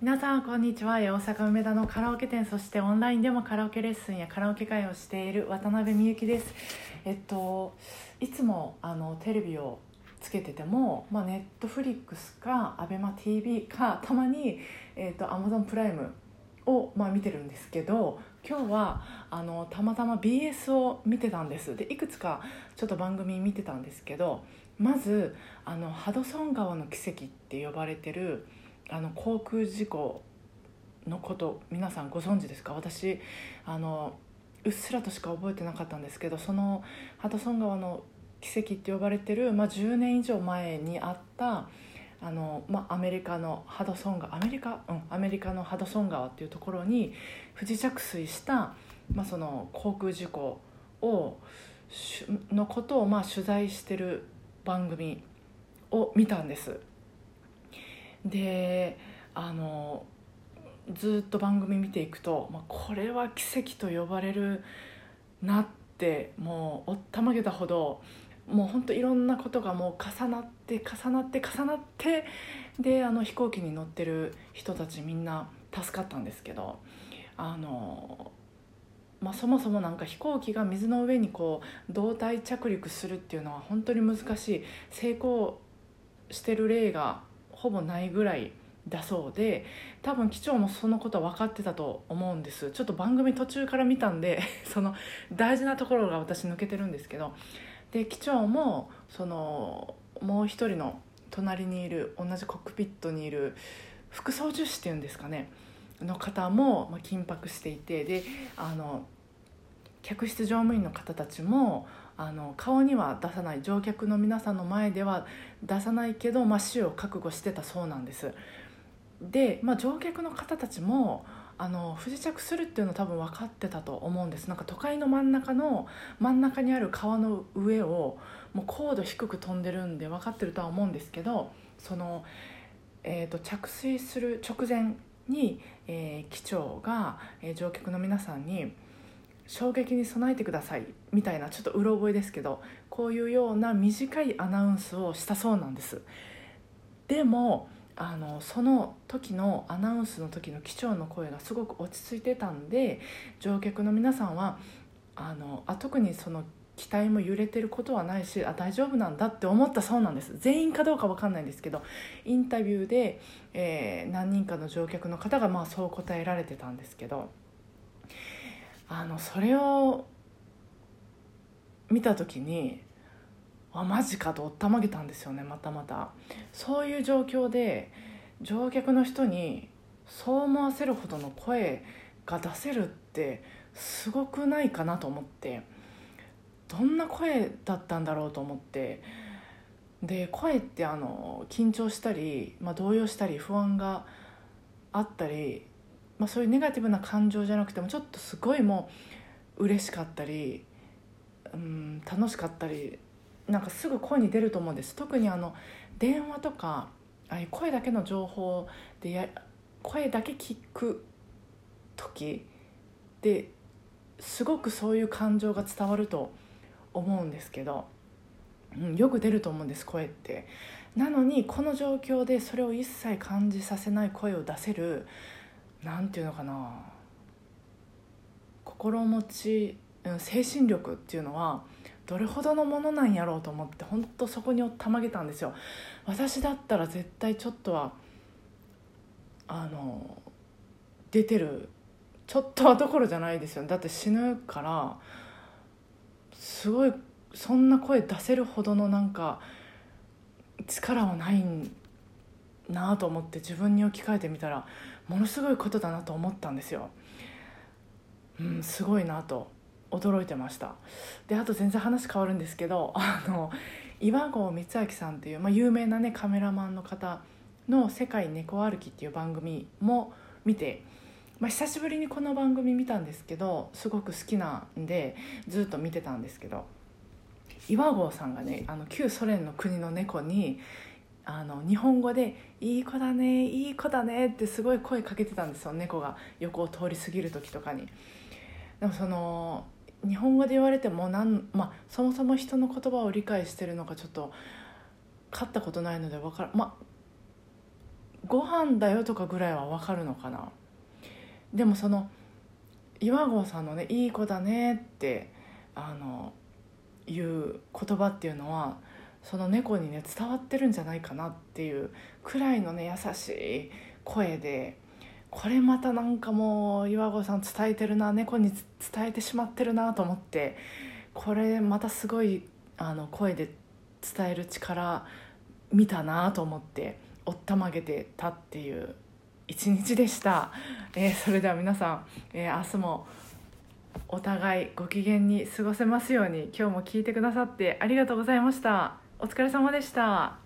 皆さんこんにちは。大阪梅田のカラオケ店そしてオンラインでもカラオケレッスンやカラオケ会をしている渡辺美幸です。えっといつもあのテレビをつけてても、まあ、ネットフリックスか ABEMATV かたまに、えっと、Amazon プライムを、まあ、見てるんですけど今日はあのたまたま BS を見てたんです。でいくつかちょっと番組見てたんですけどまずあのハドソン川の奇跡って呼ばれてるあの航空事故のこと皆さんご存知ですか？私あのうっすらとしか覚えてなかったんですけどそのハドソン川の奇跡って呼ばれてる、まあ、10年以上前にあったあの、まあ、アメリカのハドソン川アメリカ、うん、アメリカのハドソン川っていうところに不時着水した、まあ、その航空事故をのことをまあ取材してる番組を見たんです。であのずっと番組見ていくと、まあ、これは奇跡と呼ばれるなってもうおったまげたほどもうほんといろんなことがもう重なって重なって重なってであの飛行機に乗ってる人たちみんな助かったんですけどあの、まあ、そもそもなんか飛行機が水の上にこう胴体着陸するっていうのは本当に難しい。成功してる例がほぼないぐらいだそうで多分機長もそのことは分かってたと思うんです。ちょっと番組途中から見たんで その大事なところが私抜けてるんですけどで機長もそのもう一人の隣にいる同じコックピットにいる副操縦士っていうんですかねの方も緊迫していてであの客室乗務員の方たちもあの顔には出さない乗客の皆さんの前では出さないけど、まあ、死を覚悟してたそうなんです。で、まあ、乗客の方たちもあの不時着するっていうのは多分分かってたと思うんです。なんか都会の真ん中の真ん中にある川の上をもう高度低く飛んでるんで分かってるとは思うんですけどその、えーと、着水する直前に、えー、機長が、えー、乗客の皆さんに衝撃に備えてくださいみたいなちょっとうろ覚えですけどこういうような短いアナウンスをしたそうなんですでもあのその時のアナウンスの時の機長の声がすごく落ち着いてたんで乗客の皆さんはあのあ特にその機体も揺れてることはないしあ大丈夫なんだって思ったそうなんです全員かどうか分かんないんですけどインタビューで、えー、何人かの乗客の方がまあそう答えられてたんですけど。あのそれを見た時にあマジかとおったまげたんですよねまたまた。そういう状況で乗客の人にそう思わせるほどの声が出せるってすごくないかなと思って。どんな声だったんだろうと思って。で声ってあの緊張したり、まあ、動揺したり不安があったりまあ、そういうネガティブな感情じゃなくてもちょっとすごいもう嬉しかったり、うん、楽しかったりなんかすぐ声に出ると思うんです特にあの電話とかあ声だけの情報でや声だけ聞く時ですごくそういう感情が伝わると思うんですけど、うん、よく出ると思うんです声って。なのにこの状況でそれを一切感じさせない声を出せる何て言うのかな。心持ち精神力っていうのはどれほどのものなんやろうと思って本当そこにたまげたんですよ。私だったら絶対ちょっとはあの出てるちょっとはどころじゃないですよ。だって死ぬからすごいそんな声出せるほどのなんか力はないなと思って自分に置き換えてみたらものすごいことだなと思ったんですよ。うん、すごいなと驚いてましたであと全然話変わるんですけど あの岩合光明さんっていう、まあ、有名なねカメラマンの方の「世界猫歩き」っていう番組も見て、まあ、久しぶりにこの番組見たんですけどすごく好きなんでずっと見てたんですけど岩合さんがねあの旧ソ連の国の猫にあの日本語で「いい子だねいい子だね」ってすごい声かけてたんですよ猫が横を通り過ぎる時とかに。でもその日本語で言われてもなん、まあ、そもそも人の言葉を理解してるのかちょっと勝ったことないので分からまあご飯だよとかぐらいは分かるのかなでもその岩合さんのね「いい子だね」ってあのいう言葉っていうのはその猫にね伝わってるんじゃないかなっていうくらいのね優しい声でこれまたなんかもう岩合さん伝えてるな猫に伝えてしまってるなと思ってこれまたすごいあの声で伝える力見たなと思っておったまげてたっていう一日でした、えー、それでは皆さん、えー、明日もお互いご機嫌に過ごせますように今日も聞いてくださってありがとうございました。お疲れ様でした。